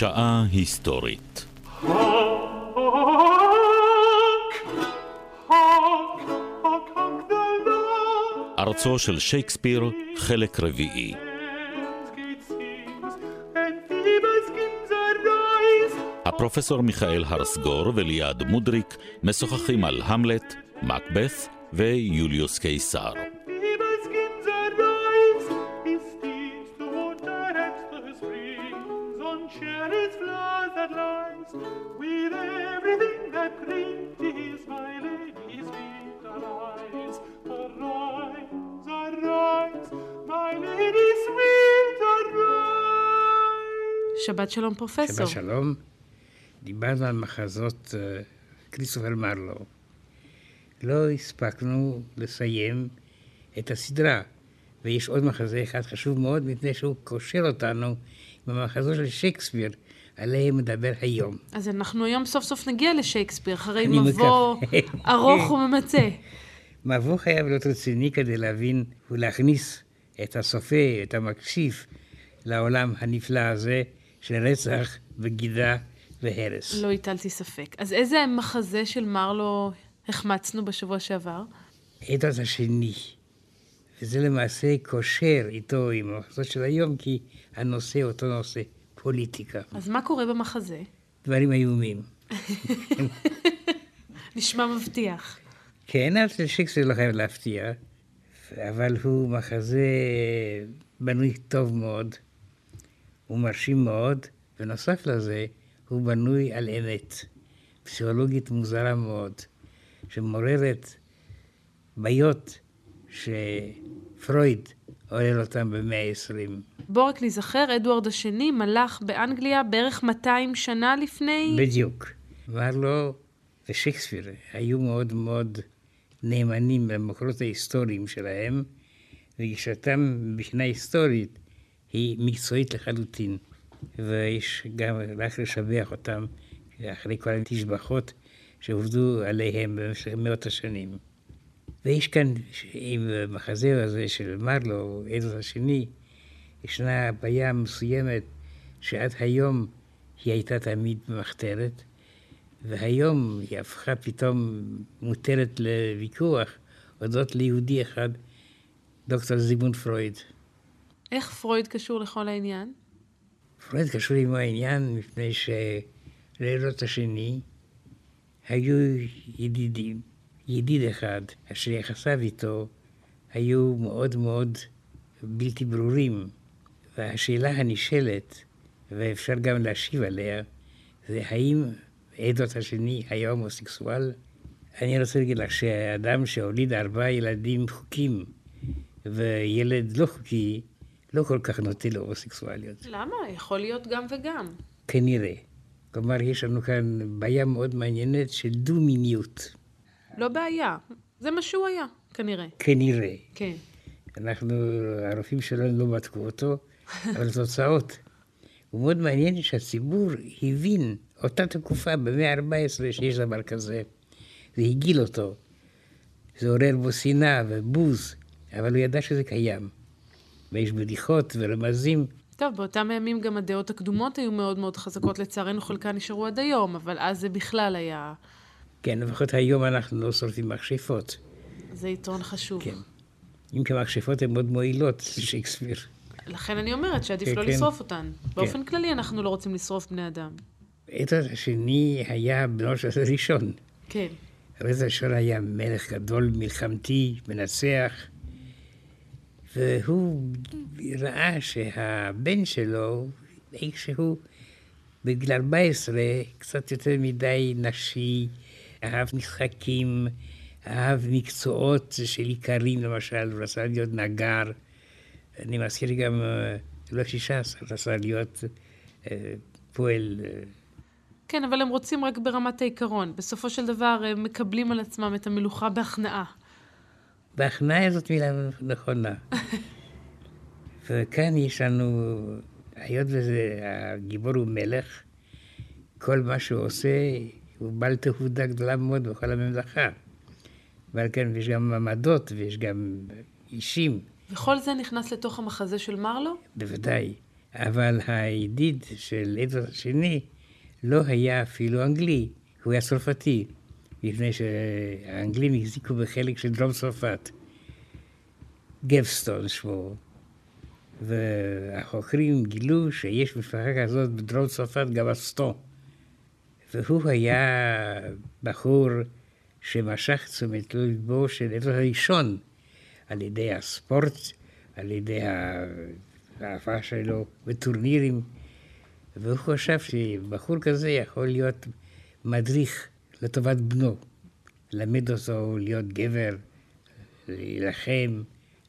שעה היסטורית. ארצו של שייקספיר, חלק רביעי. הפרופסור מיכאל הרסגור וליעד מודריק משוחחים על המלט, מקבת ויוליוס קיסר. שבת שלום פרופסור. שבת שלום. דיברנו על מחזות uh, כריסטופר מרלו. לא הספקנו לסיים את הסדרה, ויש עוד מחזה אחד חשוב מאוד, מפני שהוא קושר אותנו עם המחזות של שייקספיר, עליהם מדבר היום. אז אנחנו היום סוף סוף נגיע לשייקספיר, אחרי מבוא ארוך וממצה. מבוא חייב להיות רציני כדי להבין ולהכניס את הסופר, את המקשיב, לעולם הנפלא הזה של רצח וגידה והרס. לא הטלתי ספק. אז איזה מחזה של מרלו החמצנו בשבוע שעבר? אדות השני. וזה למעשה קושר איתו עם המחזות של היום, כי הנושא אותו נושא, פוליטיקה. אז מה קורה במחזה? דברים איומים. נשמע מבטיח. כן, אבל שיקספיר לא חייב להפתיע, אבל הוא מחזה בנוי טוב מאוד, הוא מרשים מאוד, ונוסף לזה, הוא בנוי על אמת, פסיכולוגית מוזרה מאוד, שמעוררת בעיות שפרויד עורר אותם במאה ה-20. בוא רק נזכר, אדוארד השני מלך באנגליה בערך 200 שנה לפני... בדיוק. מרלו ושייקספיר היו מאוד מאוד נאמנים למקורות ההיסטוריים שלהם, וגישתם מבחינה היסטורית היא מקצועית לחלוטין. ויש גם רק לשבח אותם אחרי כל התשבחות שעובדו עליהם במשך מאות השנים. ויש כאן, עם המחזה הזה של מרלו, עדות השני, ישנה בעיה מסוימת שעד היום היא הייתה תמיד במחתרת, והיום היא הפכה פתאום מותרת לוויכוח הודות ליהודי אחד, דוקטור זיגמונד פרויד. איך פרויד קשור לכל העניין? פרויד קשור עם העניין מפני שלילות השני היו ידידים, ידיד אחד אשר יחסיו איתו היו מאוד מאוד בלתי ברורים. והשאלה הנשאלת, ואפשר גם להשיב עליה, זה האם עדות השני היה הומוסקסואל? אני רוצה להגיד לך שאדם שהוליד ארבעה ילדים חוקים וילד לא חוקי, לא כל כך נוטה להומוסקסואליות. למה? יכול להיות גם וגם. כנראה. כלומר, יש לנו כאן בעיה מאוד מעניינת של דו-מיניות. לא בעיה, זה מה שהוא היה, כנראה. כנראה. כן. אנחנו, הרופאים שלנו לא בדקו אותו, אבל תוצאות. הוא מאוד מעניין שהציבור הבין אותה תקופה, במאה ה-14, שיש דבר כזה, והגיל אותו. זה עורר בו שנאה ובוז, אבל הוא ידע שזה קיים. ויש בדיחות ורמזים. טוב, באותם הימים גם הדעות הקדומות היו מאוד מאוד חזקות, לצערנו חלקן נשארו עד היום, אבל אז זה בכלל היה... כן, לפחות היום אנחנו לא שורפים מכשפות. זה יתרון חשוב. כן. אם כי המכשפות הן מאוד מועילות לשייקספיר. לכן אני אומרת שעדיף כן, לא כן. לשרוף אותן. כן. באופן כללי אנחנו לא רוצים לשרוף בני אדם. רצה השני היה בנו של ראשון. כן. רצה הראשון היה מלך גדול, מלחמתי, מנצח. והוא ראה שהבן שלו, איכשהו בגיל 14, קצת יותר מדי נשי, אהב משחקים, אהב מקצועות של איכרים, למשל, הוא רצה להיות נגר. אני מזכיר גם, לא שישה עשר, רצה להיות אה, פועל. אה. כן, אבל הם רוצים רק ברמת העיקרון. בסופו של דבר הם מקבלים על עצמם את המלוכה בהכנעה. בהכנעה זאת מילה נכונה. וכאן יש לנו, היות והגיבור הוא מלך, כל מה שהוא עושה הוא בעל תהודה גדולה מאוד בכל הממלכה. ועל כן יש גם מעמדות ויש גם אישים. וכל זה נכנס לתוך המחזה של מרלו? בוודאי. אבל הידיד של אדוארד השני לא היה אפילו אנגלי, הוא היה צרפתי, לפני שהאנגלים החזיקו בחלק של דרום צרפת. גבסטון שמו. והחוקרים גילו שיש משפחה כזאת בדרום צרפת, גם אסטון. והוא היה בחור שמשך תשומת ליבו של עבר הראשון על ידי הספורט, על ידי האהבה שלו בטורנירים, והוא חשב שבחור כזה יכול להיות מדריך לטובת בנו, ללמד אותו להיות גבר, להילחם.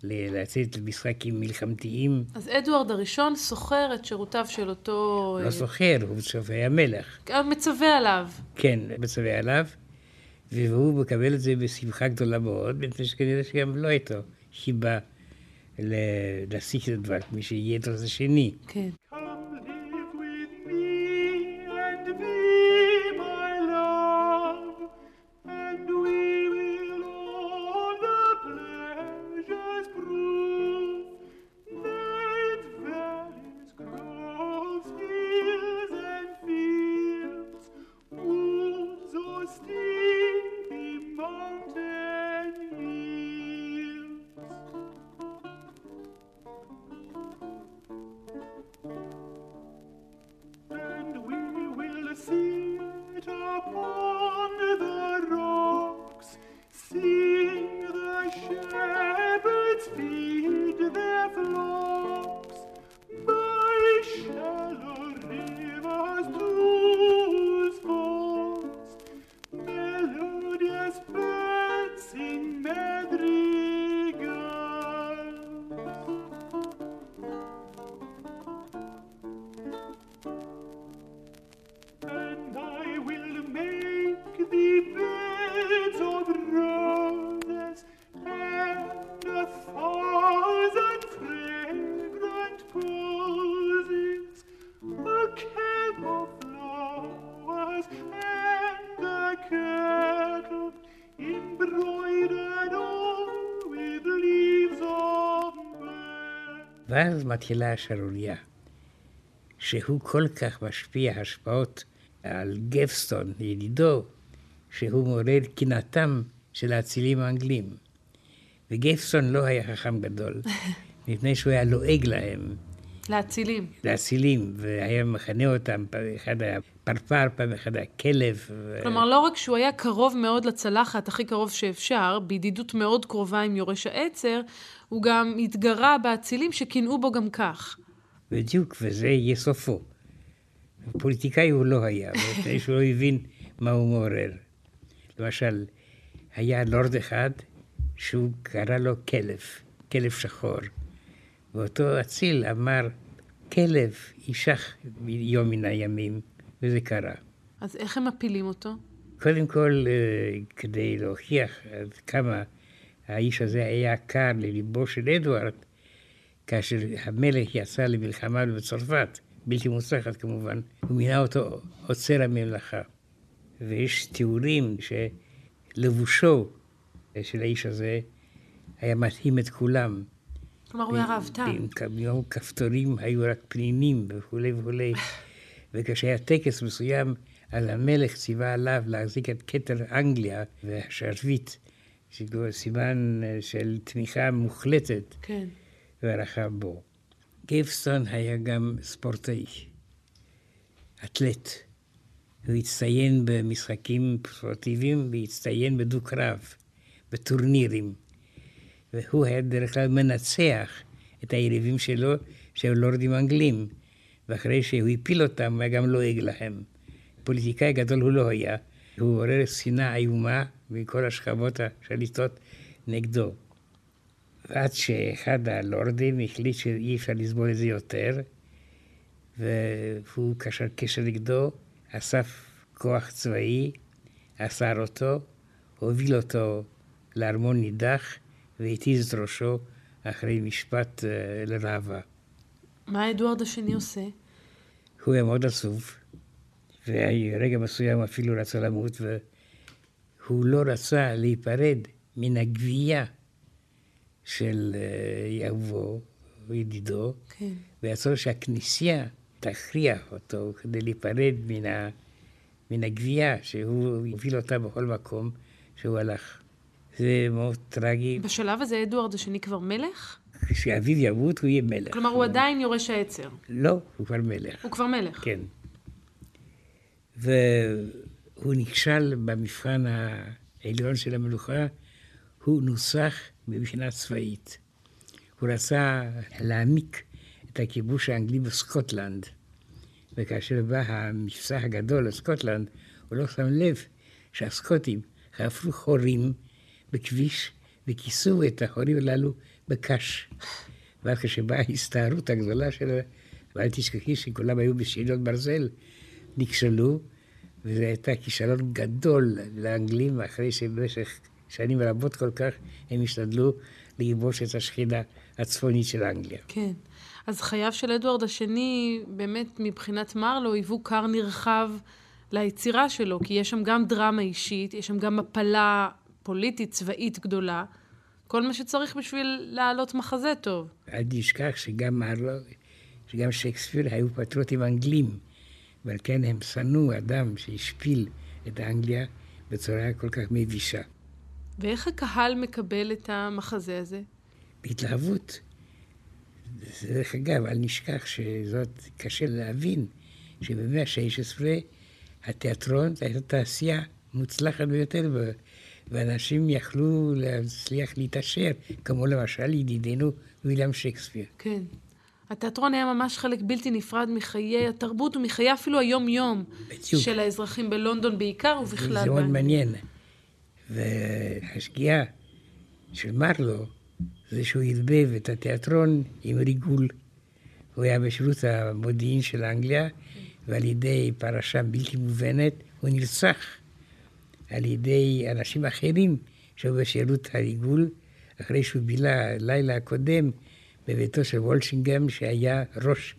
לצאת למשחקים מלחמתיים. אז אדוארד הראשון שוכר את שירותיו של אותו... לא שוכר, הוא מצווה המלך. מצווה עליו. כן, מצווה עליו, והוא מקבל את זה בשמחה גדולה מאוד, מפני שכנראה שגם לא הייתו חיבה להסיק את הדבר, מי שיהיה את זה שני. כן. ואז מתחילה השערורייה, שהוא כל כך משפיע השפעות על גפסטון, ידידו, שהוא מעורר קנאתם של האצילים האנגלים. וגפסטון לא היה חכם גדול, מפני שהוא היה לועג להם. לאצילים. לאצילים, והיה מכנה אותם, אחד היה פרפר, פעם אחד היה כלב. כלומר, לא רק שהוא היה קרוב מאוד לצלחת, הכי קרוב שאפשר, בידידות מאוד קרובה עם יורש העצר, הוא גם התגרה באצילים שקינאו בו גם כך. בדיוק, וזה יהיה סופו. פוליטיקאי הוא לא היה, מפני שהוא לא הבין מה הוא מעורר. למשל, היה לורד אחד שהוא קרא לו כלב, כלב שחור. ואותו אציל אמר, כלב יישך יום מן הימים, וזה קרה. אז איך הם מפילים אותו? קודם כל, אה, כדי להוכיח עד כמה האיש הזה היה קר לליבו של אדוארד, כאשר המלך יצא למלחמה בצרפת, בלתי מוצלחת כמובן, הוא מינה אותו עוצר הממלכה. ויש תיאורים שלבושו של האיש הזה היה מתאים את כולם. כלומר, הוא היה ראוותן. כפתורים היו רק פנינים וכולי וכולי. וכשהיה טקס מסוים, אז המלך ציווה עליו להחזיק את כתר אנגליה והשרביט סימן אה, של תמיכה מוחלטת כן. והערכה בו. גייבסטון היה גם ספורטאי, אתלט. הוא הצטיין במשחקים ספורטיביים והצטיין בדו-קרב, בטורנירים. והוא היה דרך כלל מנצח את היריבים שלו, שהיו לורדים אנגלים. ואחרי שהוא הפיל אותם, הוא גם לועג להם. פוליטיקאי גדול הוא לא היה. הוא עורר שנאה איומה מכל השכבות השליטות נגדו. עד שאחד הלורדים החליט שאי אפשר לסבול את זה יותר, והוא קשר קשר נגדו, אסף כוח צבאי, אסר אותו, הוביל אותו לארמון נידח והתיז את ראשו אחרי משפט uh, לראווה. מה אדוארד השני עושה? הוא היה מאוד עצוב, ורגע מסוים אפילו רצה למות, והוא לא רצה להיפרד מן הגבייה של אה, הוא ידידו, כן. ויעצור שהכנסייה תכריח אותו כדי להיפרד מן, ה, מן הגבייה שהוא הוביל אותה בכל מקום שהוא הלך. זה מאוד טרגי. בשלב הזה אדוארד השני כבר מלך? כשאביו ימות הוא יהיה מלך. כלומר, הוא עדיין יורש העצר. לא, הוא כבר מלך. הוא כבר מלך. כן. והוא נכשל במבחן העליון של המלוכה, הוא נוסח מבחינה צבאית. הוא רצה להעמיק את הכיבוש האנגלי בסקוטלנד, וכאשר בא המבצע הגדול לסקוטלנד, הוא לא שם לב שהסקוטים חפרו חורים בכביש וכיסו את החורים הללו בקש. ואז כשבאה ההסתערות הגדולה שלו, ואל תשכחי שכולם היו בשאלות ברזל, נכשלו, וזה הייתה כישלון גדול לאנגלים, אחרי שבמשך שנים רבות כל כך הם השתדלו לכבוש את השכינה הצפונית של אנגליה. כן. אז חייו של אדוארד השני, באמת מבחינת מרלו, היוו כר נרחב ליצירה שלו, כי יש שם גם דרמה אישית, יש שם גם מפלה פוליטית, צבאית גדולה. כל מה שצריך בשביל להעלות מחזה טוב. אל תשכח שגם מרלו, שגם שייקספיר היו פטריוטים אנגלים, ועל כן הם שנאו אדם שהשפיל את אנגליה בצורה כל כך מבישה. ואיך הקהל מקבל את המחזה הזה? בהתלהבות. דרך אגב, אל נשכח שזאת קשה להבין, שבמאה ה-16 התיאטרון הייתה תעשייה מוצלחת ביותר, ואנשים יכלו להצליח להתעשר, כמו למשל ידידנו ויליאם שייקספיר. כן. התיאטרון היה ממש חלק בלתי נפרד מחיי התרבות ומחיי אפילו היום-יום של האזרחים בלונדון בעיקר ובכלל. זה מאוד מעניין. והשגיאה של מרלו זה שהוא ערבב את התיאטרון עם ריגול. הוא היה בשירות המודיעין של אנגליה, ועל ידי פרשה בלתי מובנת הוא נרצח על ידי אנשים אחרים שהיו בשירות הריגול, אחרי שהוא בילה לילה הקודם בביתו של וולשינגהם, שהיה ראש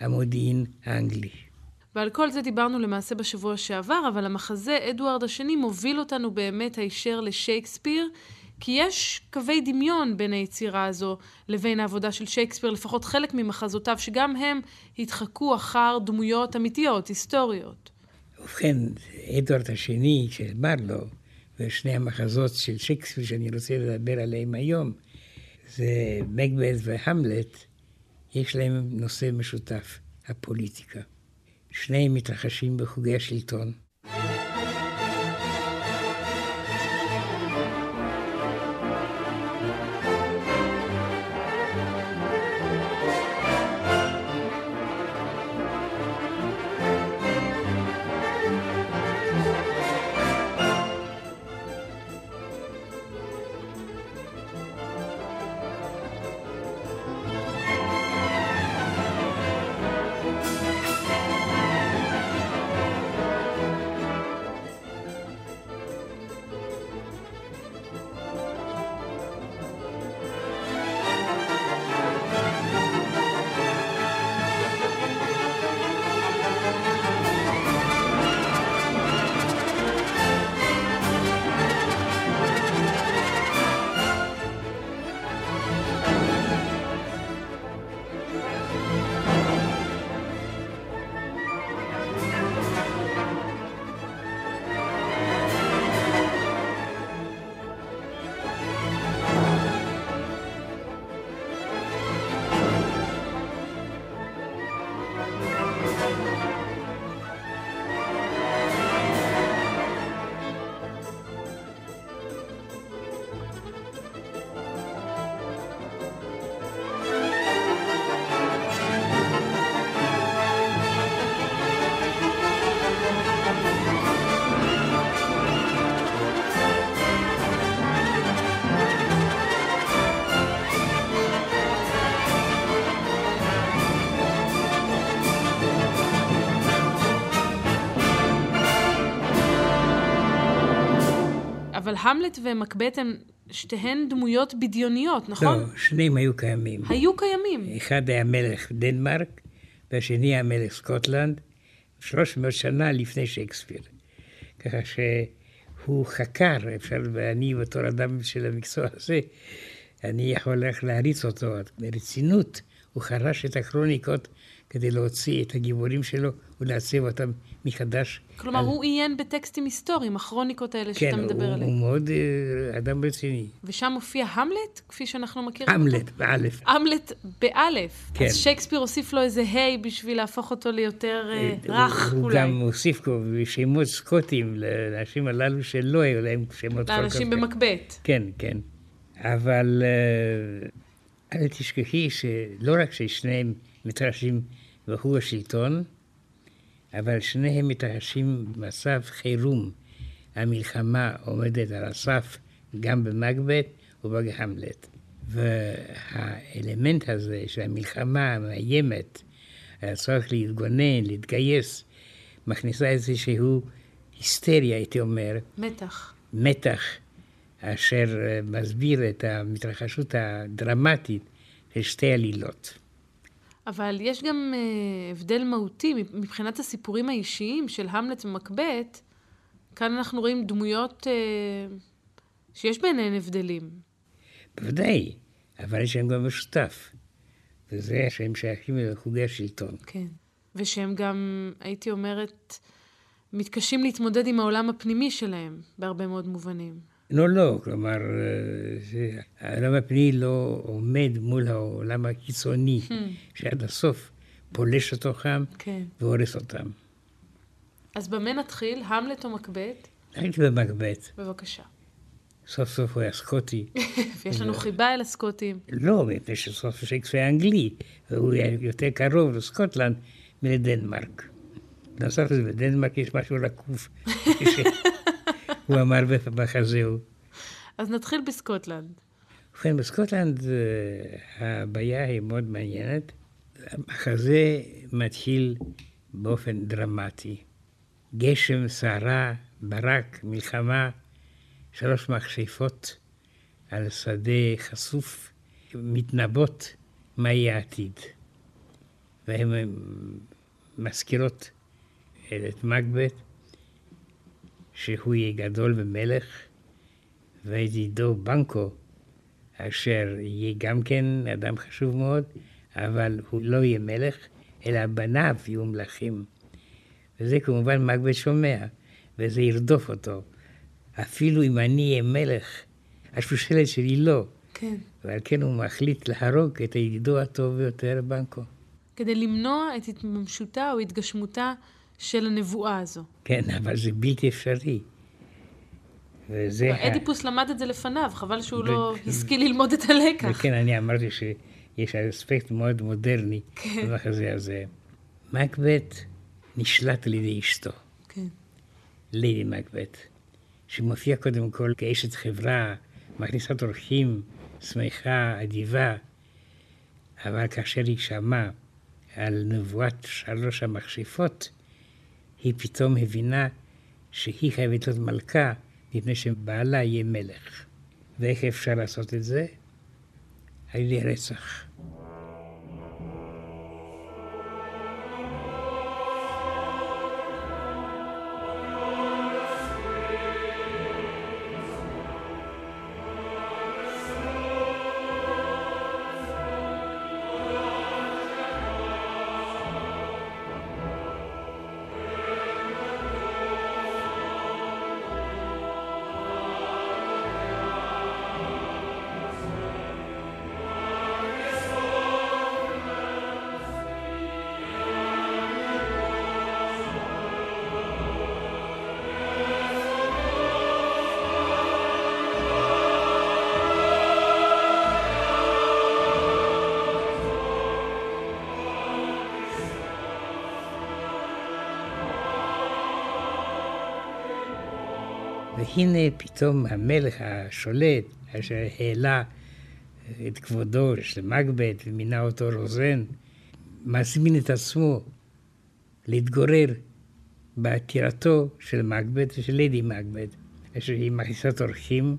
המודיעין האנגלי. ועל כל זה דיברנו למעשה בשבוע שעבר, אבל המחזה אדוארד השני מוביל אותנו באמת הישר לשייקספיר, כי יש קווי דמיון בין היצירה הזו לבין העבודה של שייקספיר, לפחות חלק ממחזותיו, שגם הם התחקו אחר דמויות אמיתיות, היסטוריות. ובכן, אדוארד השני של מרלו, ושני המחזות של שייקספיר שאני רוצה לדבר עליהם היום, זה מקבeth והמלט, יש להם נושא משותף, הפוליטיקה. שניהם מתרחשים בחוגי השלטון. אבל המלט ומקבט הם שתיהן דמויות בדיוניות, נכון? לא, שניהם היו קיימים. היו קיימים. אחד היה מלך דנמרק, והשני היה מלך סקוטלנד, 300 שנה לפני שייקספיר. ככה שהוא חקר, אפשר, ואני בתור אדם של המקצוע הזה, אני יכול איך להריץ אותו ברצינות. הוא חרש את הקרוניקות כדי להוציא את הגיבורים שלו ולעצב אותם מחדש. כלומר, על... הוא עיין בטקסטים היסטוריים, הכרוניקות האלה כן, שאתה מדבר עליהם. כן, הוא מאוד uh, אדם רציני. ושם מופיע המלט, כפי שאנחנו מכירים המלט, באלף. המלט באלף. כן. אז שייקספיר הוסיף לו איזה ה' בשביל להפוך אותו ליותר uh, רך, הוא אולי. גם הוסיף פה שמות סקוטים לאנשים הללו שלא היו להם שמות כל כך... לאנשים במקבט. כן, כן. אבל uh, אל תשכחי שלא רק ששניהם מתרחשים והוא השלטון, אבל שניהם מתרחשים במצב חירום. המלחמה עומדת על הסף גם במקבט ובהמלט. והאלמנט הזה של המלחמה המאיימת, הצורך להתגונן, להתגייס, מכניסה איזשהו היסטריה, הייתי אומר. מתח. מתח, אשר מסביר את המתרחשות הדרמטית של שתי עלילות. אבל יש גם uh, הבדל מהותי מבחינת הסיפורים האישיים של המלט ומקבט. כאן אנחנו רואים דמויות uh, שיש ביניהן הבדלים. בוודאי, אבל יש להם גם משותף, וזה שהם שייכים לחוגי השלטון. כן, ושהם גם, הייתי אומרת, מתקשים להתמודד עם העולם הפנימי שלהם, בהרבה מאוד מובנים. לא, לא, כלומר, העולם הפנימי לא עומד מול העולם הקיצוני, hmm. שעד הסוף פולש לתוכם כן. והורס אותם. אז במה נתחיל? המלט או מקבט? הייתי במקבט. בבקשה. סוף סוף הוא היה סקוטי. ויש לנו חיבה אל הסקוטים. לא, מפני שסוף שייקספיר היה אנגלי, והוא היה יותר קרוב לסקוטלנד מלדנמרק. נוסף לזה, בדנמרק יש משהו רקוף. הוא אמר בחזהו. אז נתחיל בסקוטלנד. ובכן, בסקוטלנד הבעיה היא מאוד מעניינת. המחזה מתחיל באופן דרמטי. גשם, סערה, ברק, מלחמה, שלוש מכשפות על שדה חשוף, מתנבאות מה יהיה העתיד. והן מזכירות את מקבט, שהוא יהיה גדול ומלך, וידידו בנקו, אשר יהיה גם כן אדם חשוב מאוד, אבל הוא לא יהיה מלך, אלא בניו יהיו מלכים. וזה כמובן מקבט שומע, וזה ירדוף אותו. אפילו אם אני אהיה מלך, השושלת שלי לא. כן. ועל כן הוא מחליט להרוג את הידידו הטוב ביותר, בנקו. כדי למנוע את התממשותה או התגשמותה של הנבואה הזו. כן, אבל זה בלתי אפשרי. וזה... אדיפוס ה... למד את זה לפניו, חבל שהוא ו... לא השכיל ללמוד את הלקח. וכן, אני אמרתי שיש אספקט מאוד מודרני כן. במחזה הזה. מקבט נשלט על ידי אשתו. כן. לידי מקבט, שמופיע קודם כל כאשת חברה, מכניסת אורחים, שמחה, אדיבה, אבל כאשר היא שמעה על נבואת שלוש המכשפות, היא פתאום הבינה שהיא חייבת להיות מלכה מפני שבעלה יהיה מלך. ואיך אפשר לעשות את זה? על ידי רצח. והנה פתאום המלך השולט, אשר העלה את כבודו של מקבט ומינה אותו רוזן, מזמין את עצמו להתגורר בעתירתו של מקבט ושל לידי מקבט, אשר היא מכניסת אורחים.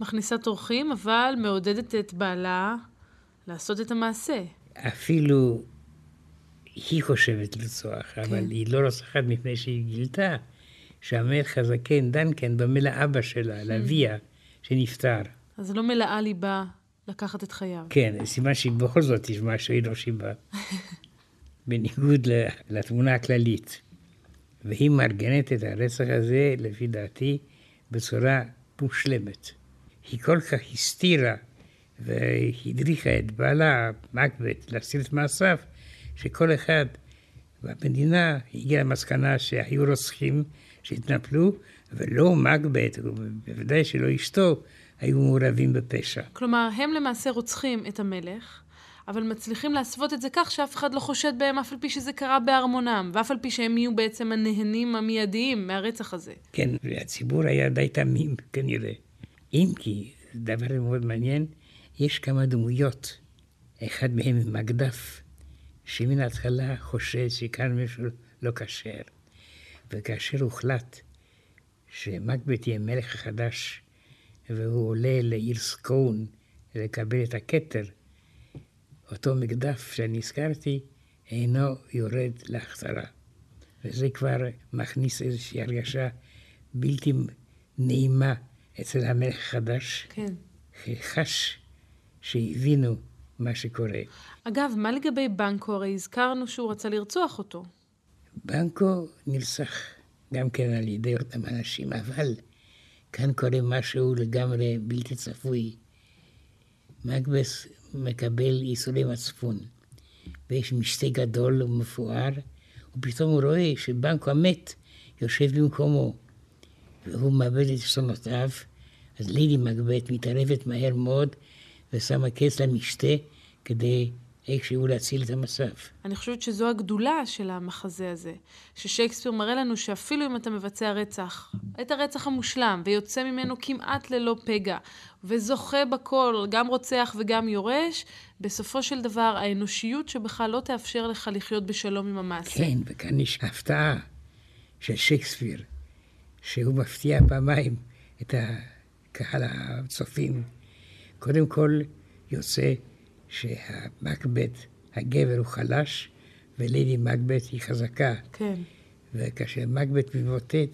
מכניסת אורחים, אבל מעודדת את בעלה לעשות את המעשה. אפילו היא חושבת לרצוח, כן. אבל היא לא רוצחת מפני שהיא גילתה שהמלך הזקן דנקן דומה לאבא שלה, לאביה, שנפטר. אז לא מלאה ליבה לקחת את חייו. כן, סימן שבכל זאת יש משהו אנושי בה. בניגוד לתמונה הכללית. והיא מארגנת את הרצח הזה, לפי דעתי, בצורה מושלמת. היא כל כך הסתירה והדריכה את בעלה, מקבט, להסתיר את מעשיו, שכל אחד במדינה הגיע למסקנה שהיו רוצחים שהתנפלו, ולא מקבט, ובוודאי שלא אשתו, היו מעורבים בפשע. כלומר, הם למעשה רוצחים את המלך, אבל מצליחים להסוות את זה כך שאף אחד לא חושד בהם, אף על פי שזה קרה בארמונם, ואף על פי שהם יהיו בעצם הנהנים המיידיים מהרצח הזה. כן, והציבור היה די תמים, כנראה. אם כי, דבר מאוד מעניין, יש כמה דמויות. אחד מהם מקדף, שמן ההתחלה חושד שכאן מישהו לא כשר. וכאשר הוחלט שמקבט יהיה מלך החדש, והוא עולה לעיר סקון לקבל את הכתר, אותו מקדף שאני הזכרתי אינו יורד להחזרה. וזה כבר מכניס איזושהי הרגשה בלתי נעימה אצל המלך החדש. כן. חש שהבינו מה שקורה. אגב, מה לגבי בנקו? הרי הזכרנו שהוא רצה לרצוח אותו. בנקו נרצח גם כן על ידי אותם אנשים, אבל כאן קורה משהו לגמרי בלתי צפוי. מקבס מקבל ייסורי מצפון, ויש משתה גדול ומפואר, ופתאום הוא רואה שבנקו המת יושב במקומו, והוא מאבד את שונותיו, אז לידי מקבט מתערבת מהר מאוד ושמה קץ למשתה כדי איכשהו להציל את המצב. אני חושבת שזו הגדולה של המחזה הזה, ששייקספיר מראה לנו שאפילו אם אתה מבצע רצח, את הרצח המושלם, ויוצא ממנו כמעט ללא פגע, וזוכה בכל, גם רוצח וגם יורש, בסופו של דבר האנושיות שבך לא תאפשר לך לחיות בשלום עם המעשה. כן, וכאן יש הפתעה של שייקספיר, שהוא מפתיע פעמיים את הקהל הצופים. קודם כל יוצא שהמקבט, הגבר הוא חלש, ולידי מקבט היא חזקה. כן. וכאשר מקבט מבוטט,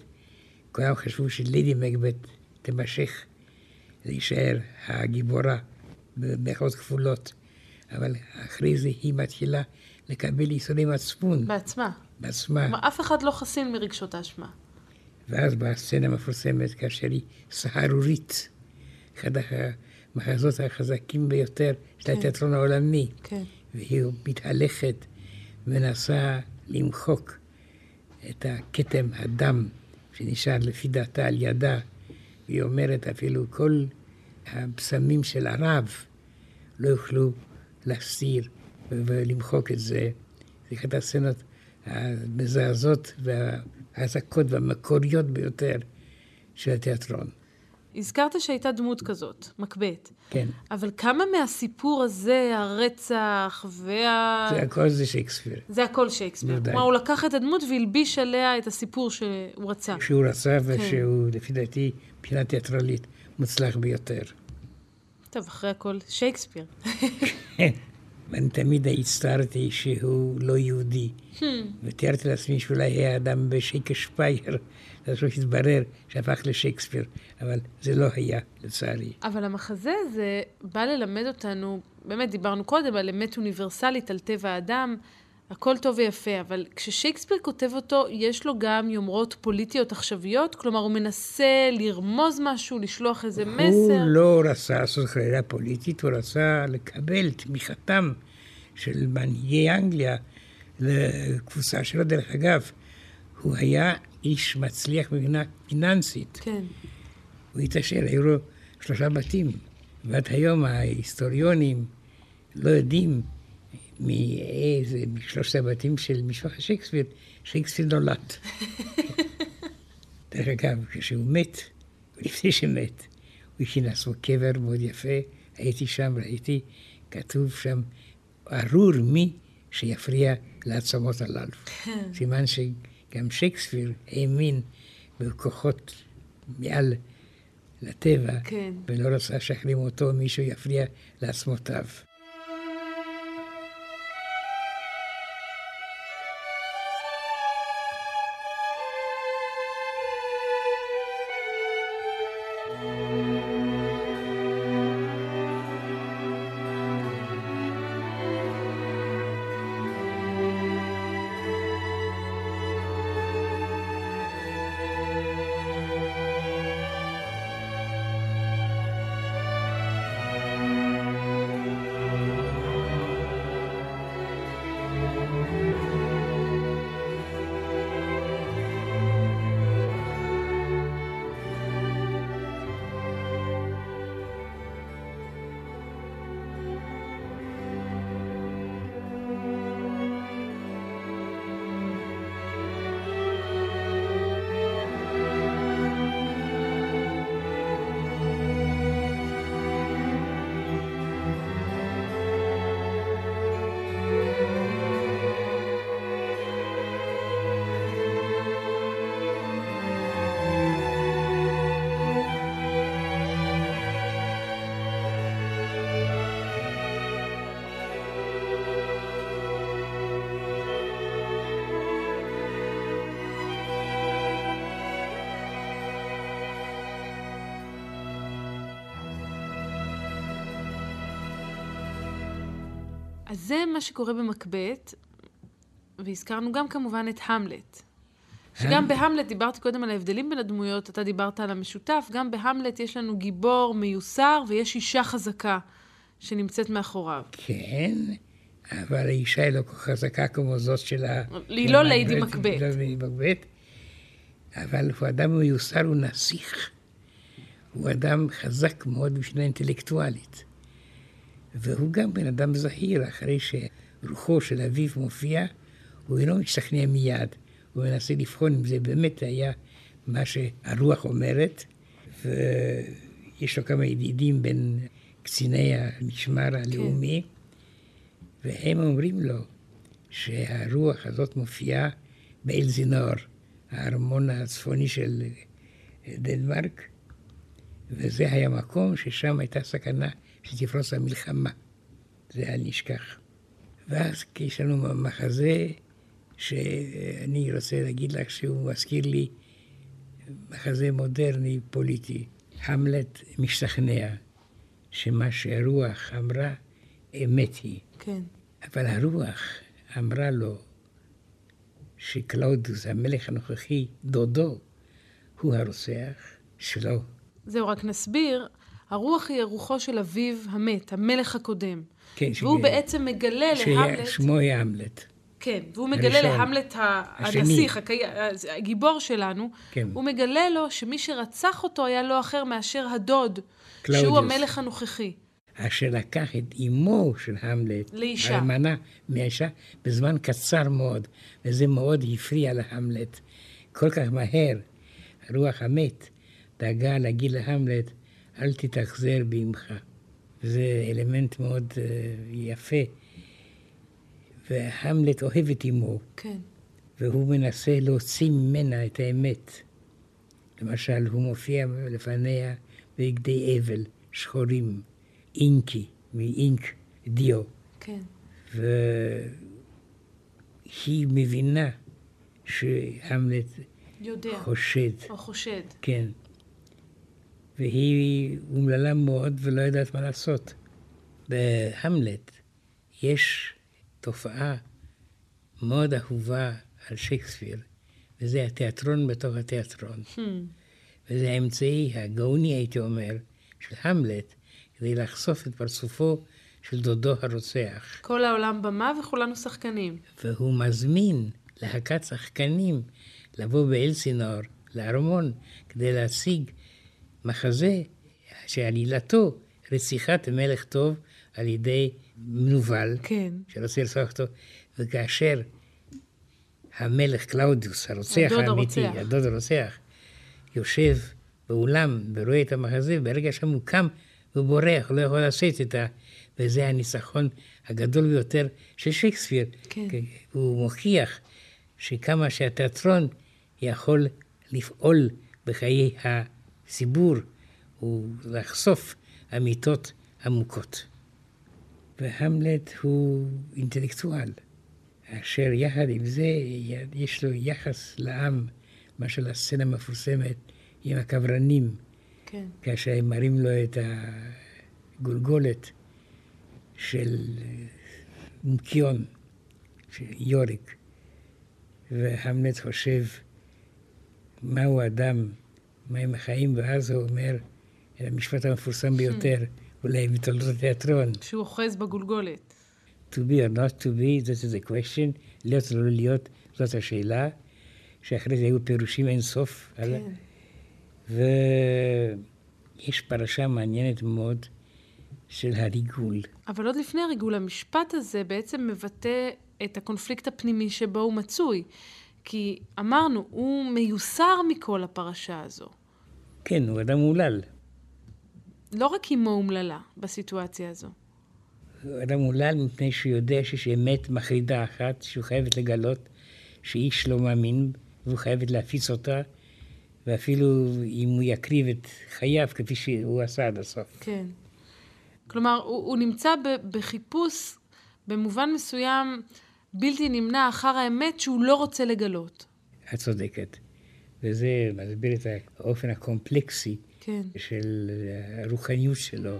כולם חשבו שלידי מקבט תמשך להישאר הגיבורה במרכאות כפולות. אבל אחרי זה היא מתחילה לקבל ייסורי מצפון. בעצמה. בעצמה. כלומר, אף אחד לא חסין מרגשות האשמה. ואז בסצנה המפורסמת, כאשר היא סהרורית, אחד המחזות החזקים ביותר של כן. התיאטרון העולמי, כן. והיא מתהלכת, מנסה למחוק את הכתם, הדם, שנשאר לפי דעתה על ידה. היא אומרת אפילו כל הבשמים של הרב לא יוכלו להסתיר ולמחוק את זה. זה אחת הסצנות המזעזעות והחזקות והמקוריות ביותר של התיאטרון. הזכרת שהייתה דמות כזאת, מקבט. כן. אבל כמה מהסיפור הזה, הרצח וה... זה הכל זה שייקספיר. זה הכל שייקספיר. בוודאי. כלומר, הוא לקח את הדמות והלביש עליה את הסיפור שהוא רצה. שהוא רצה כן. ושהוא, לפי דעתי, מבחינה תיאטרלית מוצלח ביותר. טוב, אחרי הכל, שייקספיר. ואני תמיד הצטערתי שהוא לא יהודי. ותיארתי לעצמי שאולי היה אדם בשייקספייר, אז לא התברר שהפך לשייקספיר, אבל זה לא היה, לצערי. אבל המחזה הזה בא ללמד אותנו, באמת דיברנו קודם על אמת אוניברסלית, על טבע האדם, הכל טוב ויפה, אבל כששייקספיר כותב אותו, יש לו גם יומרות פוליטיות עכשוויות? כלומר, הוא מנסה לרמוז משהו, לשלוח איזה הוא מסר? לא רצה לעשות חלילה פוליטית, הוא רצה לקבל תמיכתם של מנהיגי אנגליה לקבוצה שלו. דרך אגב, הוא היה איש מצליח מבחינה פיננסית. כן. הוא התעשר, היו לו שלושה בתים. ועד היום ההיסטוריונים לא יודעים מאיזה, משלושת הבתים של משפחת שייקספיר, שייקספיר נולד. דרך אגב, כשהוא מת, לפני שמת, הוא הכין לעצמו קבר מאוד יפה, הייתי שם, ראיתי, כתוב שם, ארור מי שיפריע לעצמות הללו. סימן שגם שייקספיר האמין בכוחות מעל לטבע, כן. ולא רצה שאחרים אותו מישהו יפריע לעצמותיו. אז זה מה שקורה במקבט, והזכרנו גם כמובן את המלט. שגם בהמלט, דיברתי קודם על ההבדלים בין הדמויות, אתה דיברת על המשותף, גם בהמלט יש לנו גיבור מיוסר ויש אישה חזקה שנמצאת מאחוריו. כן, אבל האישה היא לא כל כך חזקה כמו זאת של ה... היא לא ליידי מקבט. היא לא אבל הוא אדם מיוסר, הוא נסיך. הוא אדם חזק מאוד מבחינה אינטלקטואלית. והוא גם בן אדם זהיר, אחרי שרוחו של אביו מופיע, הוא אינו משתכנע מיד. הוא מנסה לבחון אם זה באמת היה מה שהרוח אומרת, ויש לו כמה ידידים בין קציני המשמר הלאומי, כן. והם אומרים לו שהרוח הזאת מופיעה באלזינור, הארמון הצפוני של דנמרק, וזה היה מקום ששם הייתה סכנה שתפרוס המלחמה. זה היה נשכח. ואז יש לנו מחזה שאני רוצה להגיד לך שהוא מזכיר לי מחזה מודרני פוליטי. המלט משתכנע שמה שהרוח אמרה, אמת היא. כן. אבל הרוח אמרה לו שקלאודוס, המלך הנוכחי, דודו, הוא הרוצח שלו. זהו, רק נסביר, הרוח היא הרוחו של אביו המת, המלך הקודם. כן, והוא שגל... בעצם מגלה להמלט... שמו יהיה המלט. כן, והוא מגלה להמלט הנסיך, הקי... הגיבור שלנו, כן. הוא מגלה לו שמי שרצח אותו היה לא אחר מאשר הדוד, קלאודיוס. שהוא המלך הנוכחי. אשר לקח את אמו של המלט, לאישה, האלמנה מהאישה, בזמן קצר מאוד, וזה מאוד הפריע להמלט. כל כך מהר, רוח המת דאגה להגיד להמלט, אל תתאכזר באמך. זה אלמנט מאוד uh, יפה. והמלט אוהב את אמו. כן. והוא מנסה להוציא ממנה את האמת. למשל, הוא מופיע לפניה בגדי אבל שחורים, אינקי, מאינק דיו. כן. והיא מבינה שהמלט יודע. חושד. או חושד. כן. והיא אומללה מאוד ולא יודעת מה לעשות. בהמלט יש תופעה מאוד אהובה על שייקספיר, וזה התיאטרון בתוך התיאטרון. Hmm. וזה האמצעי הגאוני, הייתי אומר, של המלט, כדי לחשוף את פרצופו של דודו הרוצח. כל העולם במה וכולנו שחקנים. והוא מזמין להקת שחקנים לבוא באלסינור, לארמון, כדי להציג מחזה שעלילתו רציחת מלך טוב על ידי מנוול, כן. שרוצה לרצוח אותו, וכאשר המלך קלאודיוס, הרוצח האמיתי, הדוד הרוצח, יושב באולם ורואה את המחזה, ברגע שם הוא קם ובורח, לא יכול לעשות את ה... וזה הניצחון הגדול ביותר של שייקספיר. כן. הוא מוכיח שכמה שהתיאטרון יכול לפעול בחיי הציבור, הוא לחשוף אמיתות עמוקות. והמלט הוא אינטלקטואל, אשר יחד עם זה יש לו יחס לעם, למשל הסצנה המפורסמת עם הקברנים, כן. כאשר הם מראים לו את הגולגולת של מוקיון, של יוריק, והמלט חושב מהו אדם, מהם החיים, ואז הוא אומר, המשפט המפורסם ביותר, אולי בתולדות התיאטרון. שהוא אוחז בגולגולת. To be or not to be, this is the question, להיות או לא להיות, זאת השאלה, שאחרי זה היו פירושים אין סוף. כן. ויש פרשה מעניינת מאוד של הריגול. אבל עוד לפני הריגול, המשפט הזה בעצם מבטא את הקונפליקט הפנימי שבו הוא מצוי. כי אמרנו, הוא מיוסר מכל הפרשה הזו. כן, הוא אדם מהולל. לא רק אמו אומללה בסיטואציה הזו. הוא אדם אומלל מפני שהוא יודע שיש אמת מחרידה אחת שהוא חייבת לגלות, שאיש לא מאמין, והוא חייבת להפיץ אותה, ואפילו אם הוא יקריב את חייו כפי שהוא עשה עד הסוף. כן. כלומר, הוא, הוא נמצא בחיפוש, במובן מסוים, בלתי נמנע אחר האמת שהוא לא רוצה לגלות. את צודקת. וזה מסביר את האופן הקומפלקסי כן. של הרוחניות שלו.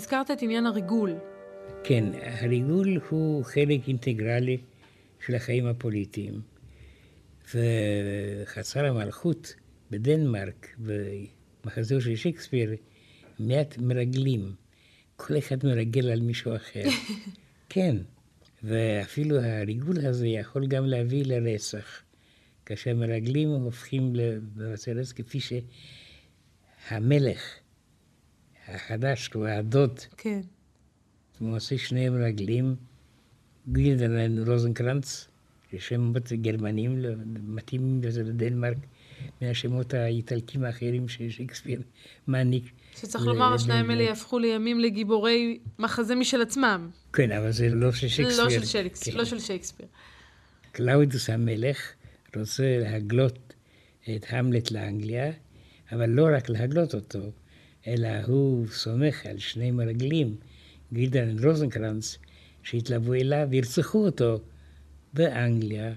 והזכרת את עניין הריגול. כן, הריגול הוא חלק אינטגרלי של החיים הפוליטיים. וחצר המלכות בדנמרק, במחזור של שייקספיר, מעט מרגלים. כל אחד מרגל על מישהו אחר. כן, ואפילו הריגול הזה יכול גם להביא לרצח. כאשר מרגלים הופכים לבצע רצח כפי שהמלך החדש, כלומר הדוד, כן. הוא עושה שני מרגלים, גילדנשטרן ורוזנקרנץ, שמות גרמנים, מתאימים לזה לדנמרק, מהשמות האיטלקים האחרים ששייקספיר מעניק. שצריך לומר, השניים האלה יהפכו לימים לגיבורי מחזה משל עצמם. כן, אבל זה לא של שייקספיר. לא של שייקספיר. לא של שייקספיר. קלאודיוס המלך רוצה להגלות את המלט לאנגליה, אבל לא רק להגלות אותו, אלא הוא סומך על שני מרגלים, גילדן רוזנקרנץ, שהתלוו אליו וירצחו אותו באנגליה.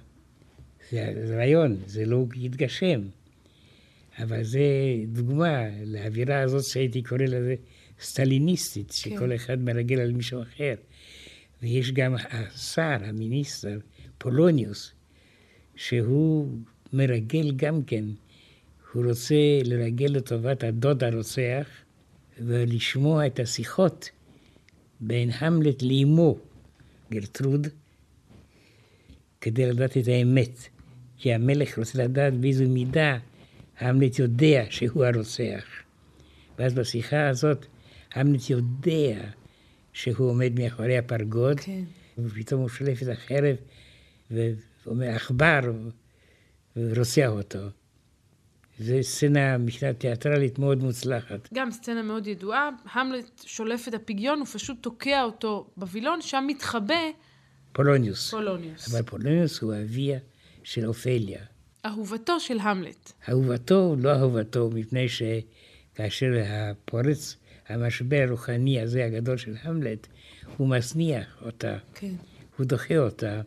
זה רעיון, זה לא יתגשם. אבל זה דוגמה לאווירה הזאת שהייתי קורא לזה סטליניסטית, כן. שכל אחד מרגל על מישהו אחר. ויש גם השר, המיניסטר, פולוניוס, שהוא מרגל גם כן. הוא רוצה לרגל לטובת הדוד הרוצח ולשמוע את השיחות בין המלט לאמו, גרטרוד, כדי לדעת את האמת. כי המלך רוצה לדעת באיזו מידה המלט יודע שהוא הרוצח. ואז בשיחה הזאת המלט יודע שהוא עומד מאחורי הפרגוד. כן. ופתאום הוא שולף את החרב ואומר עכבר ורוצח אותו. זו סצנה מבחינה תיאטרלית מאוד מוצלחת. גם סצנה מאוד ידועה, המלט שולף את הפיגיון, הוא פשוט תוקע אותו בווילון, שם מתחבא... פולוניוס. פולוניוס. אבל פולוניוס הוא אביה של אופליה. אהובתו של המלט. אהובתו, לא אהובתו, מפני שכאשר הפורץ המשבר הרוחני הזה הגדול של המלט, הוא מזניח אותה. כן. הוא דוחה אותה,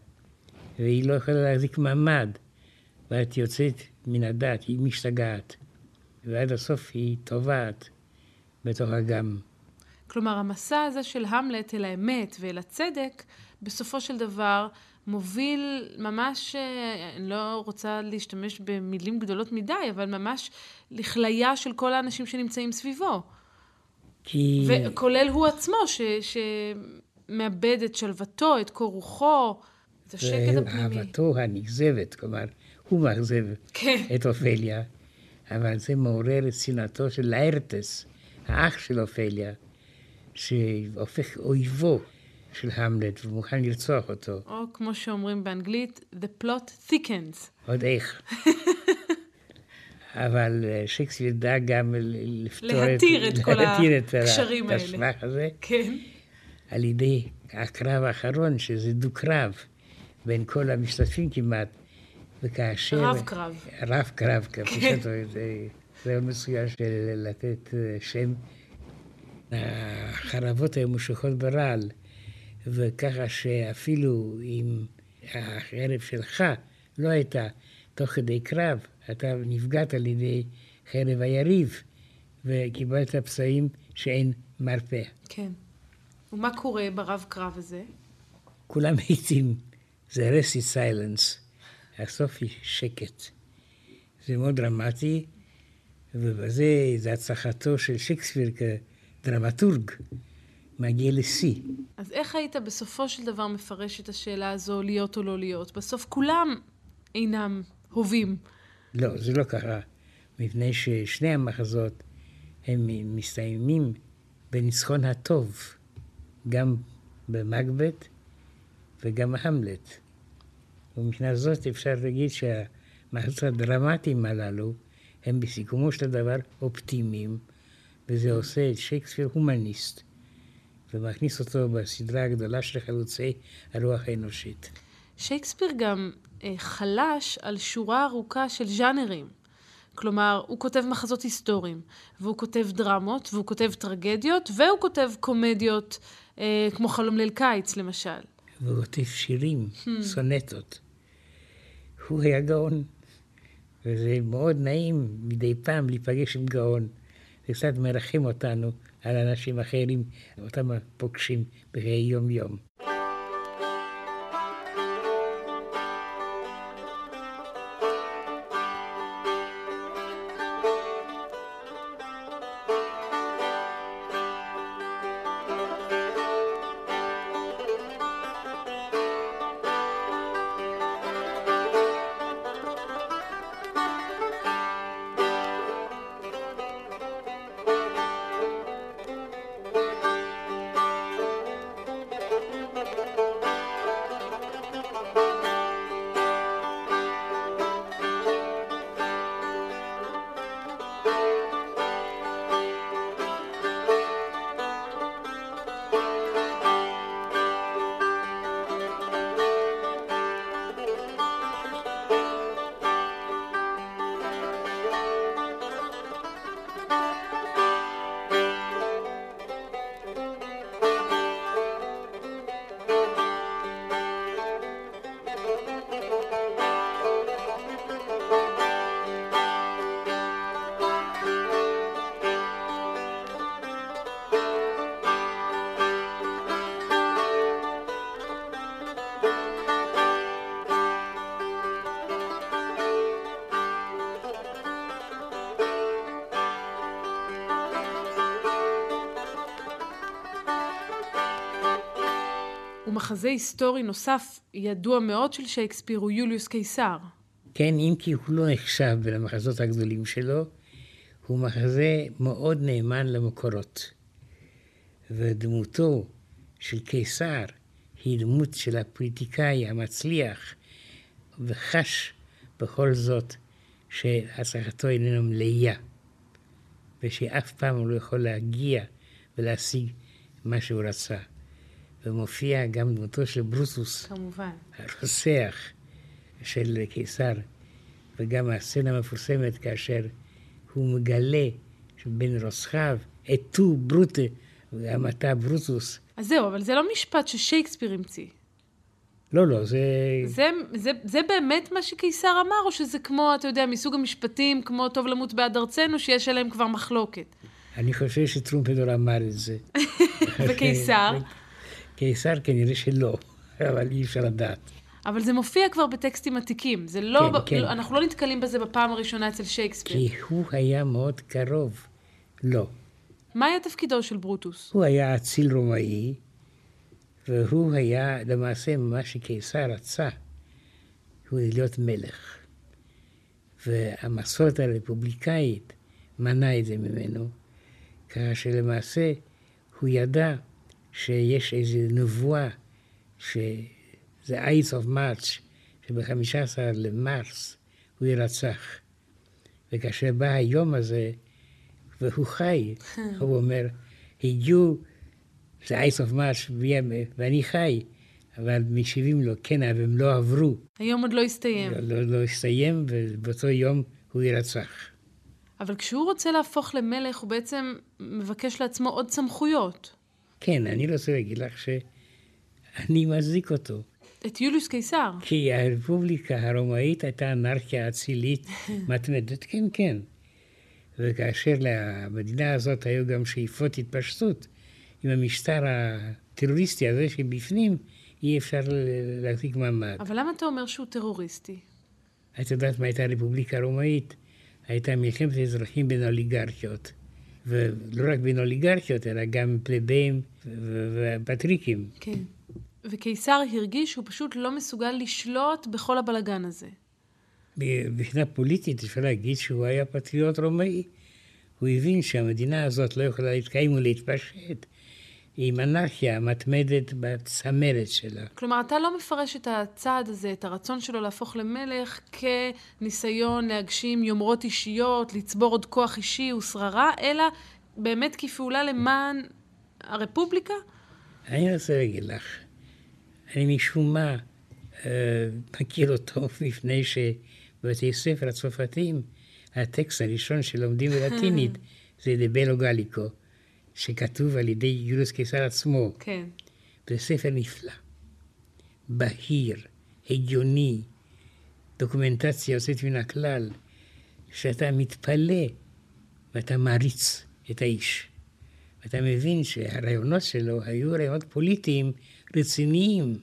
והיא לא יכולה להחזיק מעמד. ואת יוצאת מן הדת, היא משתגעת. ועד הסוף היא טובעת בתוך אגם. כלומר, המסע הזה של המלט אל האמת ואל הצדק, בסופו של דבר מוביל ממש, אה, אני לא רוצה להשתמש במילים גדולות מדי, אבל ממש לכליה של כל האנשים שנמצאים סביבו. כי... וכולל הוא עצמו, ש, שמאבד את שלוותו, את קור רוחו, את השקט הפנימי. אהבתו הנגזבת, כלומר, הוא מאכזב כן. את אופליה, אבל זה מעורר את שנאתו של לארטס, האח של אופליה, שהופך אויבו של המלט ומוכן לרצוח אותו. או כמו שאומרים באנגלית, The plot thickens. עוד איך. אבל אה, שייקספיר דאג גם לפתור להתיר את, את כל הקשרים האלה. את השבח הזה. כן. על ידי הקרב האחרון, שזה דו-קרב בין כל המשתתפים כמעט, וכאשר... רב קרב. רב קרב, כן. זה, זה מסוים של לתת אה, שם. החרבות היו מושכות ברעל. וככה שאפילו אם החרב שלך לא הייתה תוך כדי קרב, אתה נפגעת על ידי חרב היריב, וקיבלת פצעים שאין מרפא. כן. ומה קורה ברב קרב הזה? כולם מתים. זה רסי סיילנס. הסוף היא שקט. זה מאוד דרמטי, ובזה זה הצלחתו של שייקספיר כדרמטורג. מגיע לשיא. אז איך היית בסופו של דבר מפרש את השאלה הזו, להיות או לא להיות? בסוף כולם אינם הובים. לא, זה לא קרה, מפני ששני המחזות הם מסתיימים בניצחון הטוב, גם במגבט וגם בהמלט. ומבחינה זאת אפשר להגיד שהמחזות הדרמטיים הללו הם בסיכומו של דבר אופטימיים, וזה עושה את שייקספיר הומניסט. ומכניס אותו בסדרה הגדולה של חלוצי הרוח האנושית. שייקספיר גם אה, חלש על שורה ארוכה של ז'אנרים. כלומר, הוא כותב מחזות היסטוריים, והוא כותב דרמות, והוא כותב טרגדיות, והוא כותב קומדיות, אה, כמו חלום ליל קיץ, למשל. והוא כותב שירים, hmm. סונטות. הוא היה גאון, וזה מאוד נעים מדי פעם להיפגש עם גאון. זה קצת מרחם אותנו על אנשים אחרים, אותם הפוגשים בחיי יום-יום. ומחזה היסטורי נוסף ידוע מאוד של שייקספיר הוא יוליוס קיסר. כן, אם כי הוא לא נחשב בין המחזות הגדולים שלו, הוא מחזה מאוד נאמן למקורות. ודמותו של קיסר היא דמות של הפוליטיקאי המצליח, וחש בכל זאת שהצלחתו איננו מלאה, ושאף פעם הוא לא יכול להגיע ולהשיג מה שהוא רצה. ומופיע גם דמותו של ברוטוס, כמובן. הרוצח של קיסר, וגם הסצנה המפורסמת כאשר הוא מגלה שבין רוצחיו את טו ברוטה, וגם אתה ברוטוס. אז זהו, אבל זה לא משפט ששייקספיר המציא. לא, לא, זה... זה, זה, זה באמת מה שקיסר אמר, או שזה כמו, אתה יודע, מסוג המשפטים, כמו טוב למות בעד ארצנו, שיש עליהם כבר מחלוקת? אני חושב שטרומפלדור אמר את זה. וקיסר? קיסר כנראה שלא, אבל אי אפשר לדעת. אבל זה מופיע כבר בטקסטים עתיקים. זה לא, כן, כן. לא, אנחנו לא נתקלים בזה בפעם הראשונה אצל שייקספיר. כי הוא היה מאוד קרוב. לא. מה היה תפקידו של ברוטוס? הוא היה אציל רומאי, והוא היה למעשה מה שקיסר רצה, הוא להיות מלך. והמסורת הרפובליקאית מנעה את זה ממנו, ככה שלמעשה הוא ידע שיש איזו נבואה, שזה Ides of March, שב-15 למרס הוא יירצח. וכאשר בא היום הזה, והוא חי, הוא אומר, הגיעו, זה Ides of March, ואני חי, אבל משיבים לו, כן, אבל הם לא עברו. היום עוד לא הסתיים. לא, לא, לא הסתיים, ובאותו יום הוא יירצח. אבל כשהוא רוצה להפוך למלך, הוא בעצם מבקש לעצמו עוד סמכויות. כן, אני רוצה להגיד לך שאני מזיק אותו. את יוליוס קיסר. כי הרפובליקה הרומאית הייתה אנרכיה אצילית מתמדת, כן, כן. וכאשר למדינה הזאת היו גם שאיפות התפשטות, עם המשטר הטרוריסטי הזה שבפנים, אי אפשר להחזיק מעמד. אבל למה אתה אומר שהוא טרוריסטי? את יודעת מה הייתה הרפובליקה הרומאית? הייתה מלחמת אזרחים בין אוליגרכיות. ולא רק בין אוליגרכיות, אלא גם פלבאים ופטריקים. כן. וקיסר הרגיש שהוא פשוט לא מסוגל לשלוט בכל הבלגן הזה. מבחינה פוליטית אפשר להגיד שהוא היה פטריוט רומאי. הוא הבין שהמדינה הזאת לא יכולה להתקיים ולהתפשט עם אנרכיה מתמדת בצמרת שלה. כלומר, אתה לא מפרש את הצעד הזה, את הרצון שלו להפוך למלך, כניסיון להגשים יומרות אישיות, לצבור עוד כוח אישי ושררה, אלא באמת כפעולה למען הרפובליקה? אני רוצה להגיד לך, אני משום מה אה, מכיר אותו מפני שבבתי ספר הצרפתיים, הטקסט הראשון שלומדים בלטינית זה דבלו גליקו. שכתוב על ידי יוליוס קיסר עצמו. כן. זה ספר נפלא, בהיר, הגיוני, דוקומנטציה יוצאת מן הכלל, שאתה מתפלא ואתה מעריץ את האיש. ואתה מבין שהרעיונות שלו היו רעיונות פוליטיים רציניים.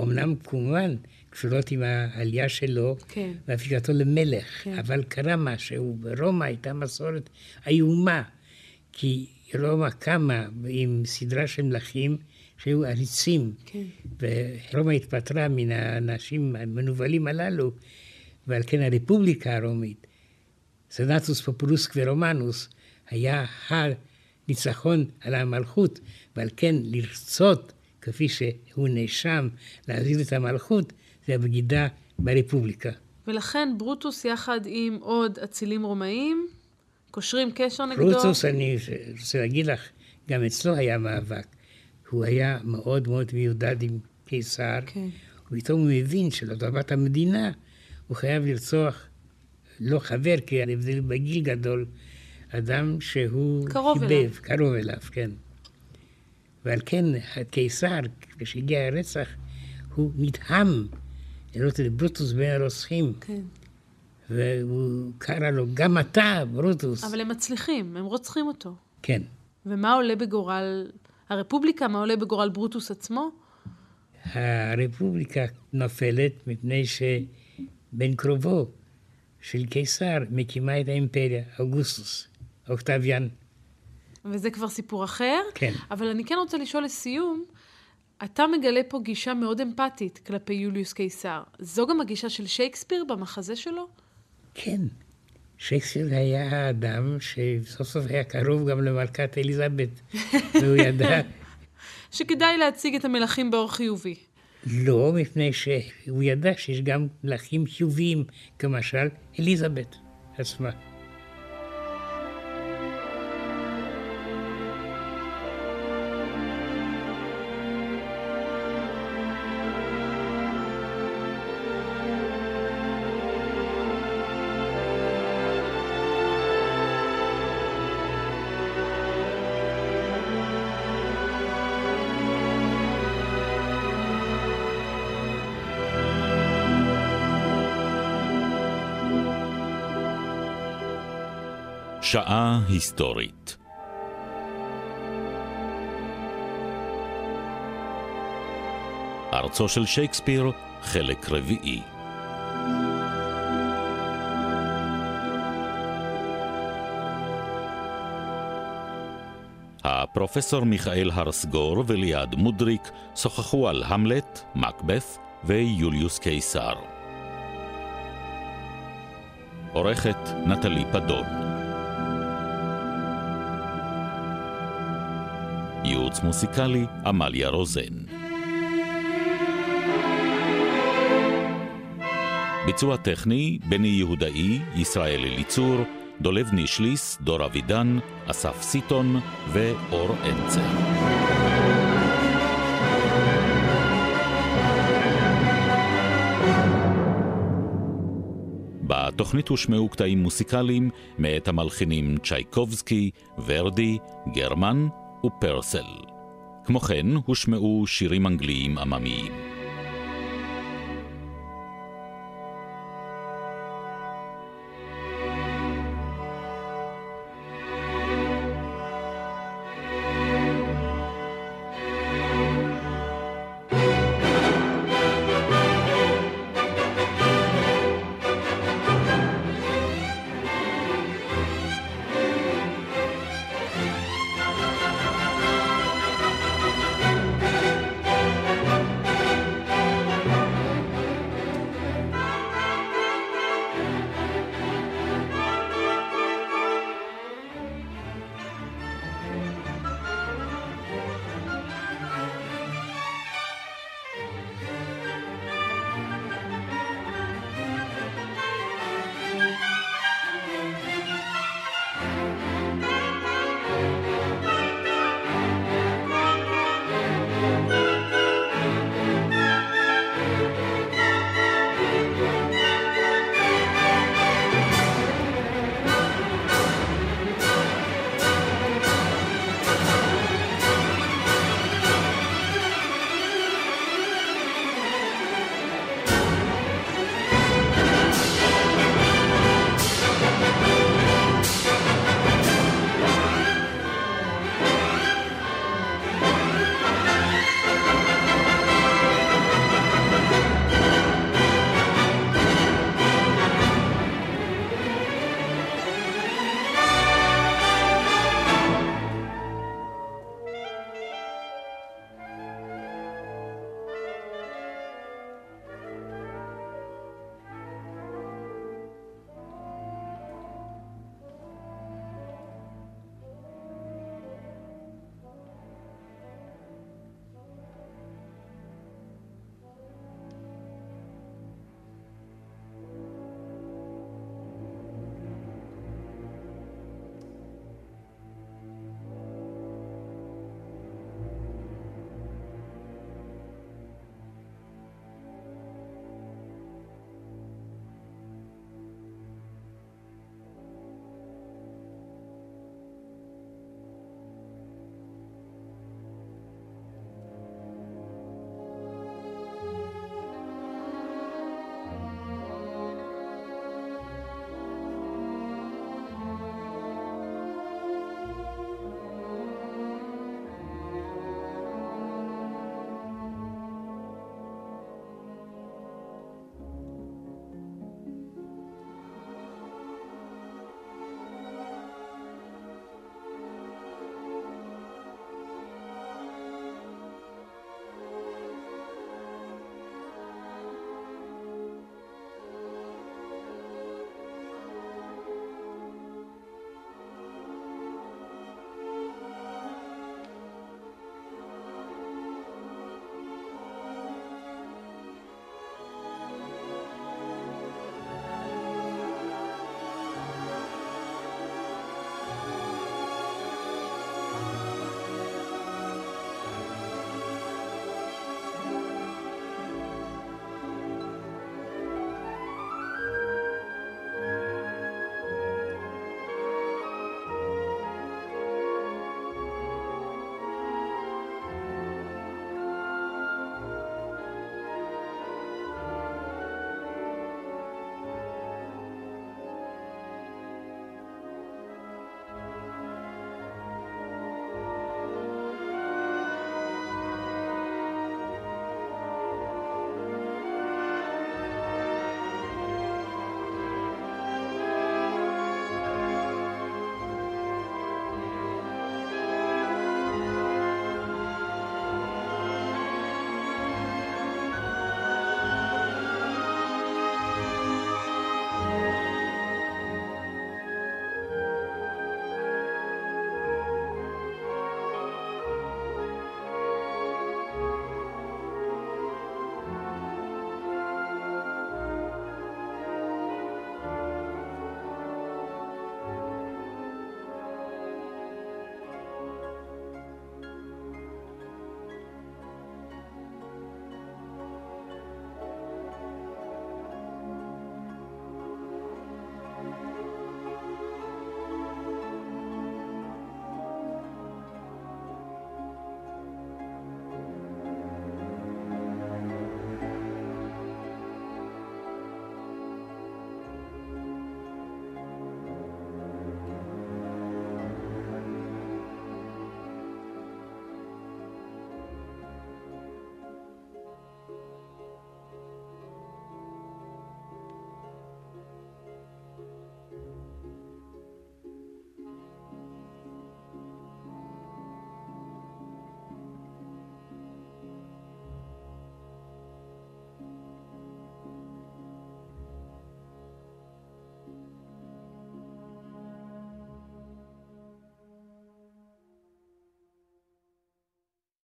אמנם כמובן קשורות עם העלייה שלו כן. והפיכתו למלך, כן. אבל קרה משהו. ברומא הייתה מסורת איומה, כי רומא קמה עם סדרה של מלכים שהיו עריצים, כן. ורומא התפטרה מן האנשים המנוולים הללו, ועל כן הרפובליקה הרומית, סנטוס פופולוס ורומנוס, היה הניצחון על המלכות, ועל כן לרצות, כפי שהוא נאשם, להזיז את המלכות, זה הבגידה ברפובליקה. ולכן ברוטוס יחד עם עוד אצילים רומאים, קושרים קשר נגדו. ברוטוס, אני רוצה להגיד לך, גם אצלו היה מאבק. הוא היה מאוד מאוד מיודד עם קיסר. כן. ופתאום הוא מבין שלטובת המדינה הוא חייב לרצוח, לא חבר, כי ההבדל בגיל גדול, אדם שהוא קרוב חיבב, אליו. קרוב אליו, כן. ועל כן הקיסר, כשהגיע הרצח, הוא נדהם לראות את ברוטוס בין הרוצחים, כן. והוא קרא לו, גם אתה, ברוטוס. אבל הם מצליחים, הם רוצחים אותו. כן. ומה עולה בגורל הרפובליקה? מה עולה בגורל ברוטוס עצמו? הרפובליקה נופלת מפני שבן קרובו של קיסר מקימה את האימפריה, אוגוסטוס, אוקטביאן. וזה כבר סיפור אחר. כן. אבל אני כן רוצה לשאול לסיום, אתה מגלה פה גישה מאוד אמפתית כלפי יוליוס קיסר. זו גם הגישה של שייקספיר במחזה שלו? כן, שייקספיר היה האדם שסוף סוף היה קרוב גם למלכת אליזבת, והוא ידע, שכדאי להציג את המלכים באור חיובי. לא, מפני שהוא ידע שיש גם מלכים חיוביים, כמשל אליזבת עצמה. שעה היסטורית ארצו של שייקספיר, חלק רביעי. הפרופסור מיכאל הרסגור וליעד מודריק שוחחו על המלט, מקבת ויוליוס קיסר. עורכת נטלי פדון. ייעוץ מוסיקלי עמליה רוזן. ביצוע טכני בני יהודאי, ישראל אליצור, דולב נישליס, דור אבידן, אסף סיטון ואור אנצר. בתוכנית הושמעו קטעים מוסיקליים מאת המלחינים צ'ייקובסקי, ורדי, גרמן ופרסל. כמו כן, הושמעו שירים אנגליים עממיים.